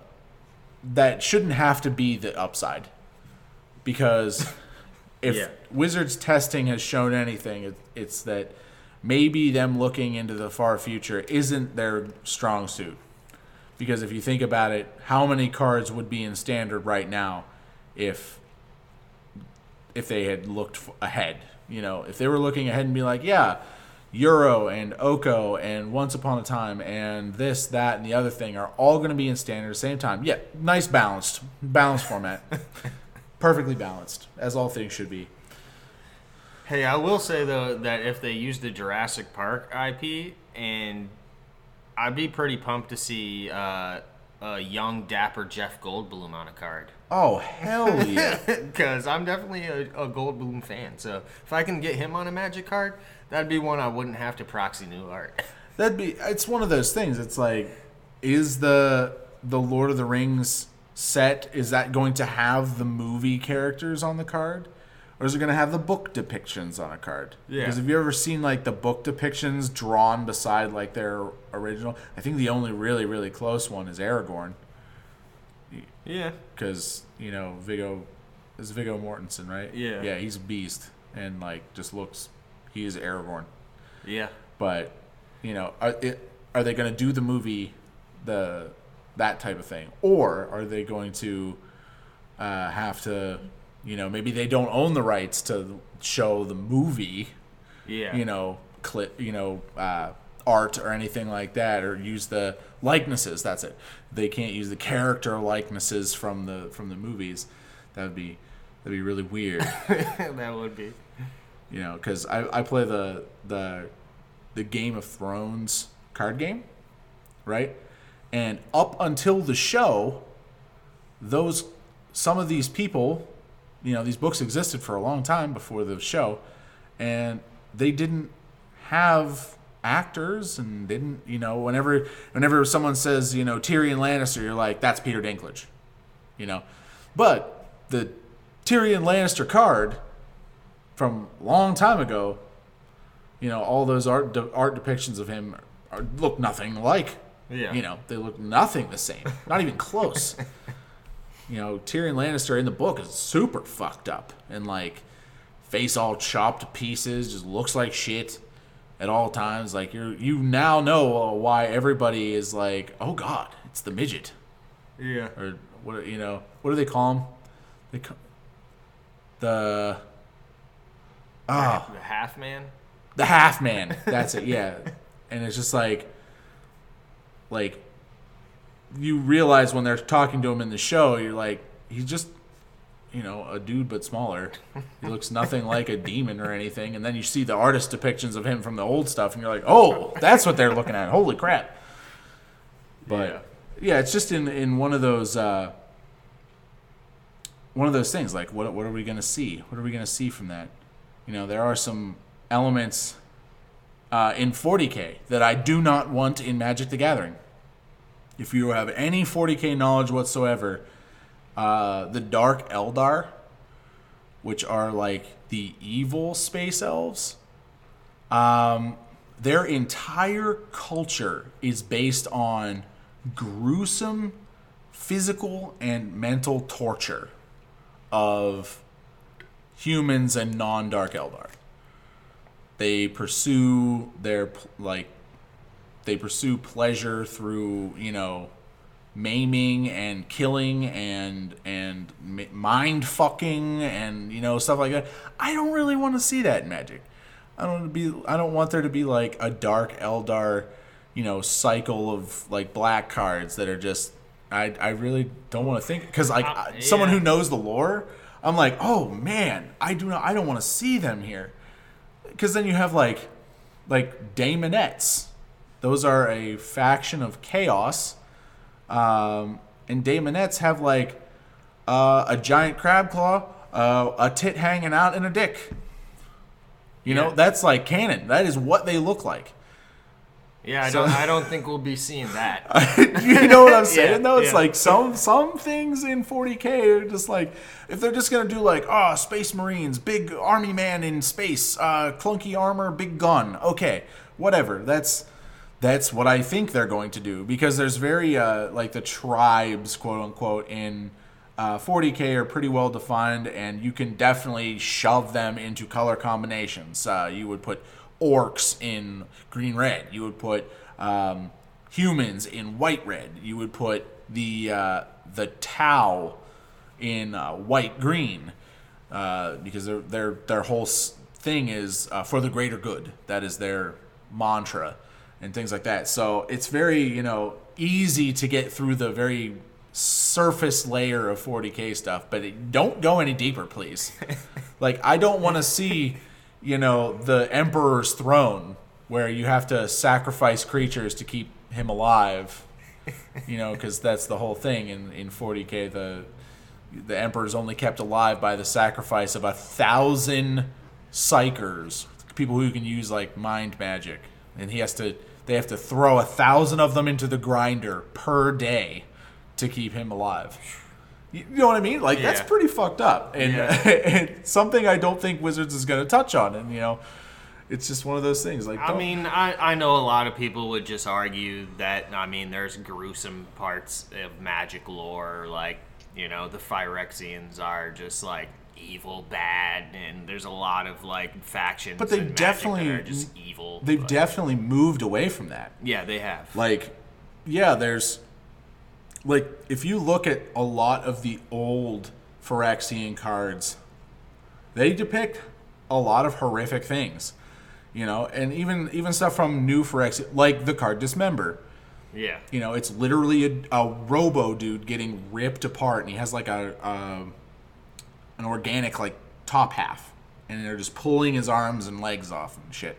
Speaker 1: that shouldn't have to be the upside because if
Speaker 2: Yeah.
Speaker 1: Wizards testing has shown anything, it, it's that maybe them looking into the far future isn't their strong suit. Because if you think about it, how many cards would be in standard right now if if they had looked f- ahead? You know, if they were looking ahead and be like, yeah, Uro and Oko and Once Upon a Time and this, that, and the other thing are all going to be in standard at the same time. Yeah, nice balanced, balanced format, perfectly balanced, as all things should be.
Speaker 2: Hey, I will say though that if they use the Jurassic Park IP and I'd be pretty pumped to see uh, a young, dapper Jeff Goldblum on a card.
Speaker 1: Oh hell yeah!
Speaker 2: Because I'm definitely a, a Goldblum fan. So if I can get him on a Magic card, that'd be one I wouldn't have to proxy new art.
Speaker 1: That'd be. It's one of those things. It's like, is the the Lord of the Rings set is that going to have the movie characters on the card, or is it going to have the book depictions on a card?
Speaker 2: Yeah.
Speaker 1: Because have you ever seen like the book depictions drawn beside like their original? I think the only really really close one is Aragorn,
Speaker 2: Yeah.
Speaker 1: because you know Viggo is Viggo Mortensen, right?
Speaker 2: Yeah.
Speaker 1: Yeah, he's a beast and like just looks. He is Aragorn
Speaker 2: Yeah.
Speaker 1: but you know are, it, are they going to do the movie the that type of thing. Or are they going to uh, have to you know maybe they don't own the rights to show the movie
Speaker 2: Yeah.
Speaker 1: you know clip you know uh, art or anything like that or use the likenesses that's it. They can't use the character likenesses from the from the movies. That would be that'd be really weird.
Speaker 2: That would be.
Speaker 1: you know because I, I play the the the game of thrones card game right and up until the show those some of these people you know these books existed for a long time before the show and they didn't have actors and didn't you know whenever whenever someone says you know Tyrion Lannister you're like that's Peter Dinklage you know but the Tyrion Lannister card from a long time ago, you know, all those art de- art depictions of him are, look nothing like.
Speaker 2: Yeah.
Speaker 1: You know, they look nothing the same. Not even close. you know, Tyrion Lannister in the book is super fucked up and like face all chopped to pieces, just looks like shit at all times. Like you you now know uh, why everybody is like, "Oh god, it's the midget."
Speaker 2: Yeah.
Speaker 1: or what you know what do they call him they ca- the ah
Speaker 2: The half man.
Speaker 1: the half man that's it yeah and it's just like like you realize when they're talking to him in the show you're like he's just you know a dude but smaller he looks nothing like a demon or anything and then you see the artist depictions of him from the old stuff and you're like oh that's what they're looking at holy crap but
Speaker 2: Yeah.
Speaker 1: yeah, it's just in in one of those uh, one of those things. Like, what what are we gonna see? What are we gonna see from that? You know, there are some elements uh, in 40k that I do not want in Magic the Gathering. If you have any 40k knowledge whatsoever, uh, the Dark Eldar, which are like the evil space elves, um, their entire culture is based on gruesome physical and mental torture of humans and non-dark eldar. They pursue their like they pursue pleasure through you know maiming and killing and and mind fucking and you know stuff like that. I don't really want to see that in magic. I don't wanna be i don't want there to be like a dark eldar you know cycle of like black cards that are just i i really don't want to think because like
Speaker 2: Uh,
Speaker 1: I- someone who knows the lore i'm like oh man i do not i don't want to see them here. Because then you have like like daemonettes those are a faction of chaos um, and daemonettes have like uh, a giant crab claw uh, a tit hanging out and a dick you know that's like canon that is what they look like
Speaker 2: Yeah, I
Speaker 1: So-
Speaker 2: don't. I don't think we'll be seeing that.
Speaker 1: you know what I'm saying
Speaker 2: Yeah,
Speaker 1: though? It's
Speaker 2: yeah.
Speaker 1: like some some things in 40k are just like if they're just gonna do like oh space marines, big army man in space, uh, clunky armor, big gun. Okay, whatever. That's that's what I think they're going to do because there's very uh, like the tribes quote unquote in uh, 40k are pretty well defined and you can definitely shove them into color combinations. Uh, you would put orcs in green red. You would put um, humans in white red. You would put the uh, the Tau in uh, white green uh, because their their their whole thing is for the greater good. That is their mantra and things like that. So it's very you know easy to get through the very surface layer of 40k stuff, but it, don't go any deeper, please. like I don't want to see you know the emperor's throne where you have to sacrifice creatures to keep him alive. You know, because that's the whole thing in in 40k. The the emperor is only kept alive by the sacrifice of a thousand psykers, people who can use like mind magic, and he has to. They have to throw a thousand of them into the grinder per day to keep him alive. You know what I mean? Like that's pretty fucked up, and,
Speaker 2: Yeah.
Speaker 1: and something I don't think Wizards is going to touch on. And you know, it's just one of those things. Like,
Speaker 2: I
Speaker 1: don't-
Speaker 2: mean, I, I know a lot of people would just argue that, I mean, there's gruesome parts of magic lore, like, you know, the Phyrexians are just, like, evil, bad, and there's a lot of, like, factions
Speaker 1: But they definitely-
Speaker 2: that are just evil.
Speaker 1: they've
Speaker 2: but-
Speaker 1: definitely moved away from that.
Speaker 2: Yeah, they have.
Speaker 1: Like, yeah, there's like if you look at a lot of the old Phyrexian cards, they depict a lot of horrific things. You know, and even even stuff from new Phyrexian, like the card Dismember.
Speaker 2: yeah.
Speaker 1: You know, it's literally a, a robo dude getting ripped apart, and he has like a, a an organic like top half, and they're just pulling his arms and legs off and shit.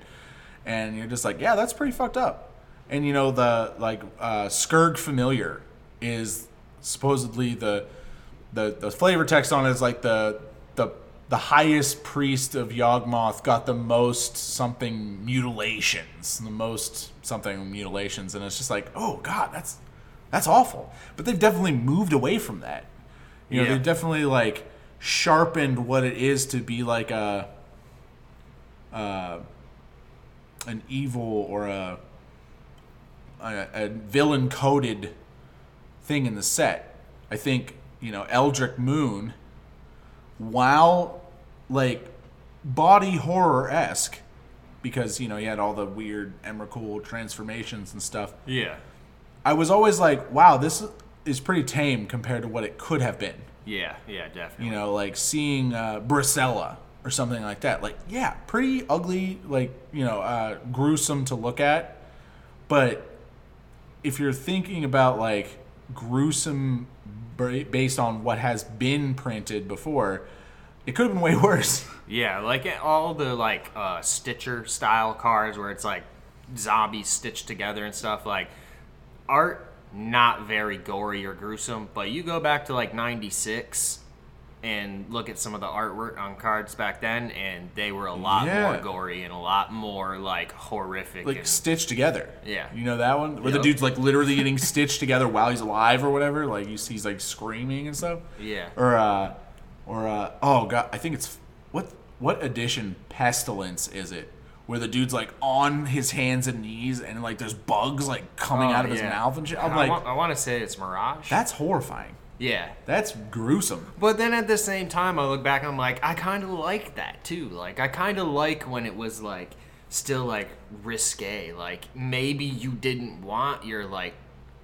Speaker 1: And you're just like, yeah, that's pretty fucked up. And you know the like uh, Skirge Familiar is supposedly the the the flavor text on it is like the the the highest priest of Yawgmoth got the most something mutilations, the most something mutilations, and it's just like, oh god, that's that's awful. But they've definitely moved away from that. You know,
Speaker 2: Yeah.
Speaker 1: they've definitely like sharpened what it is to be like a uh, an evil or a a, a villain coded thing in the set. I think you know Eldritch Moon, while like body horror esque, because you know he had all the weird Emrakul transformations and stuff.
Speaker 2: Yeah.
Speaker 1: I was always like, wow, this is pretty tame compared to what it could have been.
Speaker 2: Yeah, yeah, definitely.
Speaker 1: You know, like seeing uh, Brisela or something like that. Like, yeah, pretty ugly, like, you know, uh, gruesome to look at. But if you're thinking about like gruesome based on what has been printed before, it could have been way worse.
Speaker 2: Yeah, like all the like uh, Stitcher style cards where it's like zombies stitched together and stuff. Like art, not very gory or gruesome, but you go back to like '96 and look at some of the artwork on cards back then, and they were a lot
Speaker 1: Yeah.
Speaker 2: more gory and a lot more like horrific.
Speaker 1: like
Speaker 2: and,
Speaker 1: stitched together.
Speaker 2: Yeah.
Speaker 1: You know that one? Where the dude's like literally getting stitched together while he's alive or whatever. Like you see he's like screaming and stuff.
Speaker 2: yeah,
Speaker 1: or uh or uh oh god i think it's what what edition pestilence is it where the dude's like on his hands and knees and like there's bugs like coming
Speaker 2: Oh,
Speaker 1: out of his mouth and shit i'm
Speaker 2: I
Speaker 1: like
Speaker 2: want, I want to say it's Mirage.
Speaker 1: that's horrifying
Speaker 2: yeah,
Speaker 1: that's gruesome
Speaker 2: But then at the same time, I look back, I'm like, I kind of like that too. Like, I kind of like when it was like still like risque. Like, maybe you didn't want your like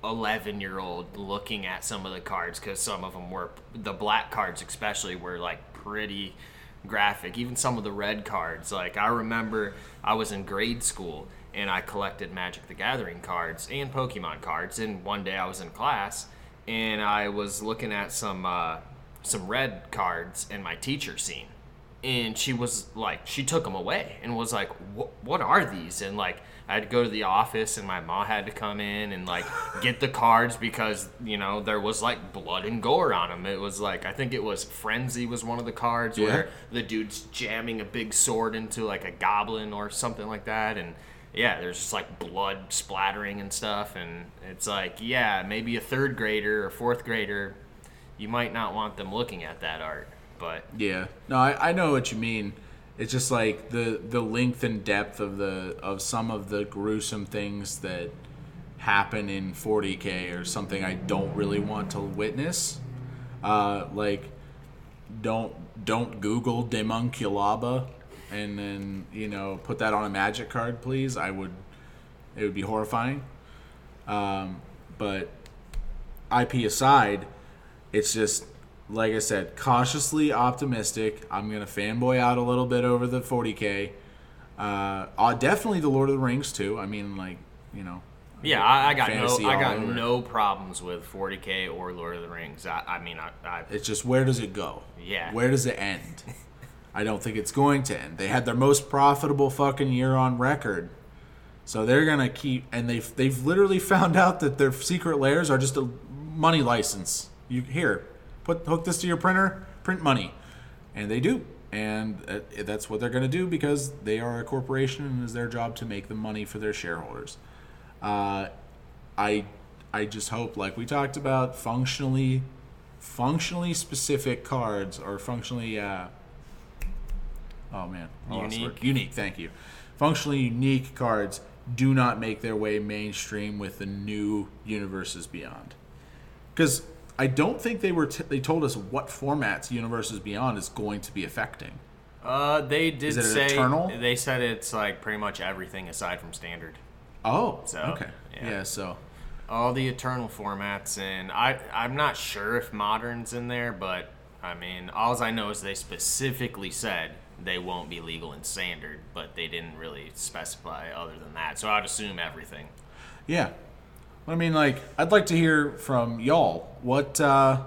Speaker 2: 11 year old looking at some of the cards because some of them were, the black cards especially, were like pretty graphic. Even some of the red cards. Like, I remember I was in grade school and I collected Magic the Gathering cards and Pokemon cards. And one day I was in class and I was looking at some uh, some red cards in my teacher scene, and she was like, she took them away and was like, "What? What are these?" And like, I had to go to the office, and my mom had to come in and like get the cards because you know there was like blood and gore on them. It was like I think it was Frenzy was one of the cards
Speaker 1: Yeah.
Speaker 2: where the dude's jamming a big sword into like a goblin or something like that, and yeah, there's just like blood splattering and stuff, and it's like, yeah, maybe a third grader or fourth grader, you might not want them looking at that art, but
Speaker 1: yeah no I, I know what you mean it's just like the the length and depth of the of some of the gruesome things that happen in 40k or something i don't really want to witness. Uh like don't don't google daemonculaba and then you know put that on a magic card please. I would it would be horrifying. Um, but ip aside it's just like i said cautiously optimistic i'm gonna fanboy out a little bit over the 40k uh, uh definitely the lord of the rings too i mean like you know
Speaker 2: yeah, I, I got no, I got
Speaker 1: over.
Speaker 2: no problems with 40k or Lord of the Rings. I, I mean, I, I
Speaker 1: It's just where does it go?
Speaker 2: Yeah.
Speaker 1: Where does it end? I don't think it's going to end. They had their most profitable fucking year on record. So they're gonna keep, and they've they've literally found out that their secret lairs are just a money license. You here, put hook this to your printer, print money, and they do, and uh, that's what they're gonna do because they are a corporation and it's their job to make the money for their shareholders. Uh, I I just hope, like we talked about, functionally functionally specific cards or functionally uh, oh man I lost the word.
Speaker 2: Unique.
Speaker 1: unique thank you functionally unique cards do not make their way mainstream with the new universes beyond because i don't think they were t- they told us what formats universes beyond is going to be affecting
Speaker 2: Uh, they did
Speaker 1: it
Speaker 2: say
Speaker 1: Eternal?
Speaker 2: they said it's like pretty much everything aside from standard.
Speaker 1: oh
Speaker 2: So,
Speaker 1: okay
Speaker 2: yeah.
Speaker 1: yeah so
Speaker 2: All the eternal formats, and I I'm not sure if modern's in there, but I mean, all I know is they specifically said they won't be legal in standard, but they didn't really specify other than that. So I'd assume everything.
Speaker 1: Yeah. I mean, like, I'd like to hear from y'all. What uh,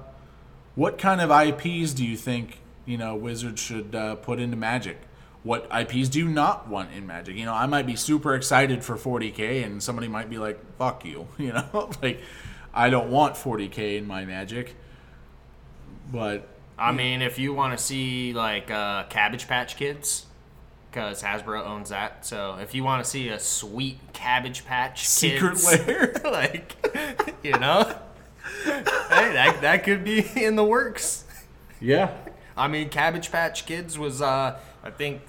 Speaker 1: what kind of IPs do you think you know Wizards should uh, put into Magic? What IPs do you not want in Magic? You know, I might be super excited for 40k, and somebody might be like, "Fuck you," you know, like, I don't want 40k in my Magic. But
Speaker 2: I mean, if you want to see like uh, Cabbage Patch Kids, because Hasbro owns that. So if you want to see a sweet Cabbage Patch
Speaker 1: secret
Speaker 2: Kids,
Speaker 1: lair.
Speaker 2: like you know, hey, that that could be in the works.
Speaker 1: yeah.
Speaker 2: I mean, Cabbage Patch Kids was, uh, I think,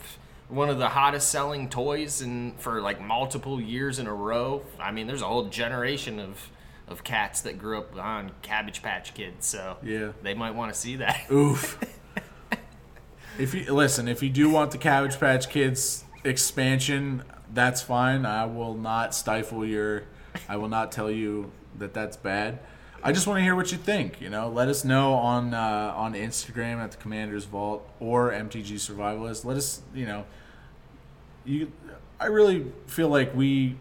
Speaker 2: one of the hottest selling toys and for like multiple years in a row. I mean, there's a whole generation of of cats that grew up on Cabbage Patch Kids, so
Speaker 1: Yeah.
Speaker 2: they might want to see that.
Speaker 1: Oof. if you listen, if you do want the Cabbage Patch Kids expansion, that's fine. I will not stifle your. I will not tell you that that's bad. I just want to hear what you think. You know, let us know on uh, on Instagram at the Commander's Vault or MTG Survivalist. Let us, you know, you. I really feel like we,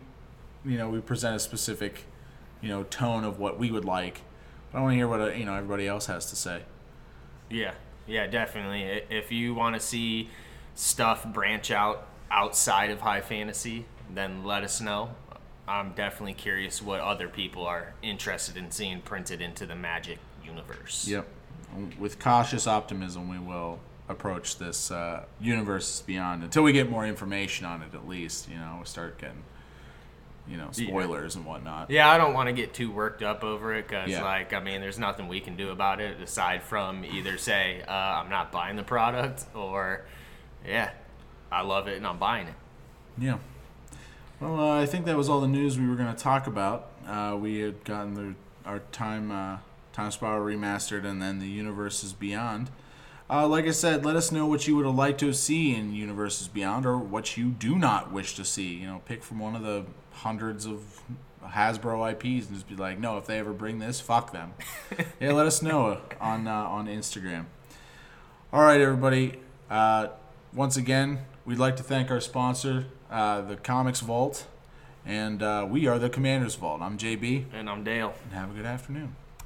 Speaker 1: you know, we present a specific, you know, tone of what we would like. But I want to hear what uh, you know everybody else has to say.
Speaker 2: Yeah, yeah, definitely. If you want to see stuff branch out outside of high fantasy, then let us know. I'm definitely curious what other people are interested in seeing printed into the Magic universe.
Speaker 1: Yep. With cautious optimism, we will approach this uh, universe beyond until we get more information on it. At least, you know, we start getting, you know, spoilers and whatnot.
Speaker 2: Yeah, I don't want to get too worked up over it because,
Speaker 1: Yeah.
Speaker 2: like, I mean, there's nothing we can do about it aside from either say, uh, I'm not buying the product or, yeah, I love it and I'm buying it.
Speaker 1: Yeah. Well, uh, I think that was all the news we were going to talk about. Uh, we had gotten the, our time uh, time spiral remastered, and then the universes beyond. Uh, like I said, let us know what you would have liked to see in Universes Beyond, or what you do not wish to see. You know, pick from one of the hundreds of Hasbro IPs and just be like, no, if they ever bring this, fuck them. yeah, let us know on uh, on Instagram. All right, everybody. Uh, once again, we'd like to thank our sponsor, uh, the Comics Vault, and uh, we are the Commanders Vault. I'm JB,
Speaker 2: And I'm Dale.
Speaker 1: and have a good afternoon.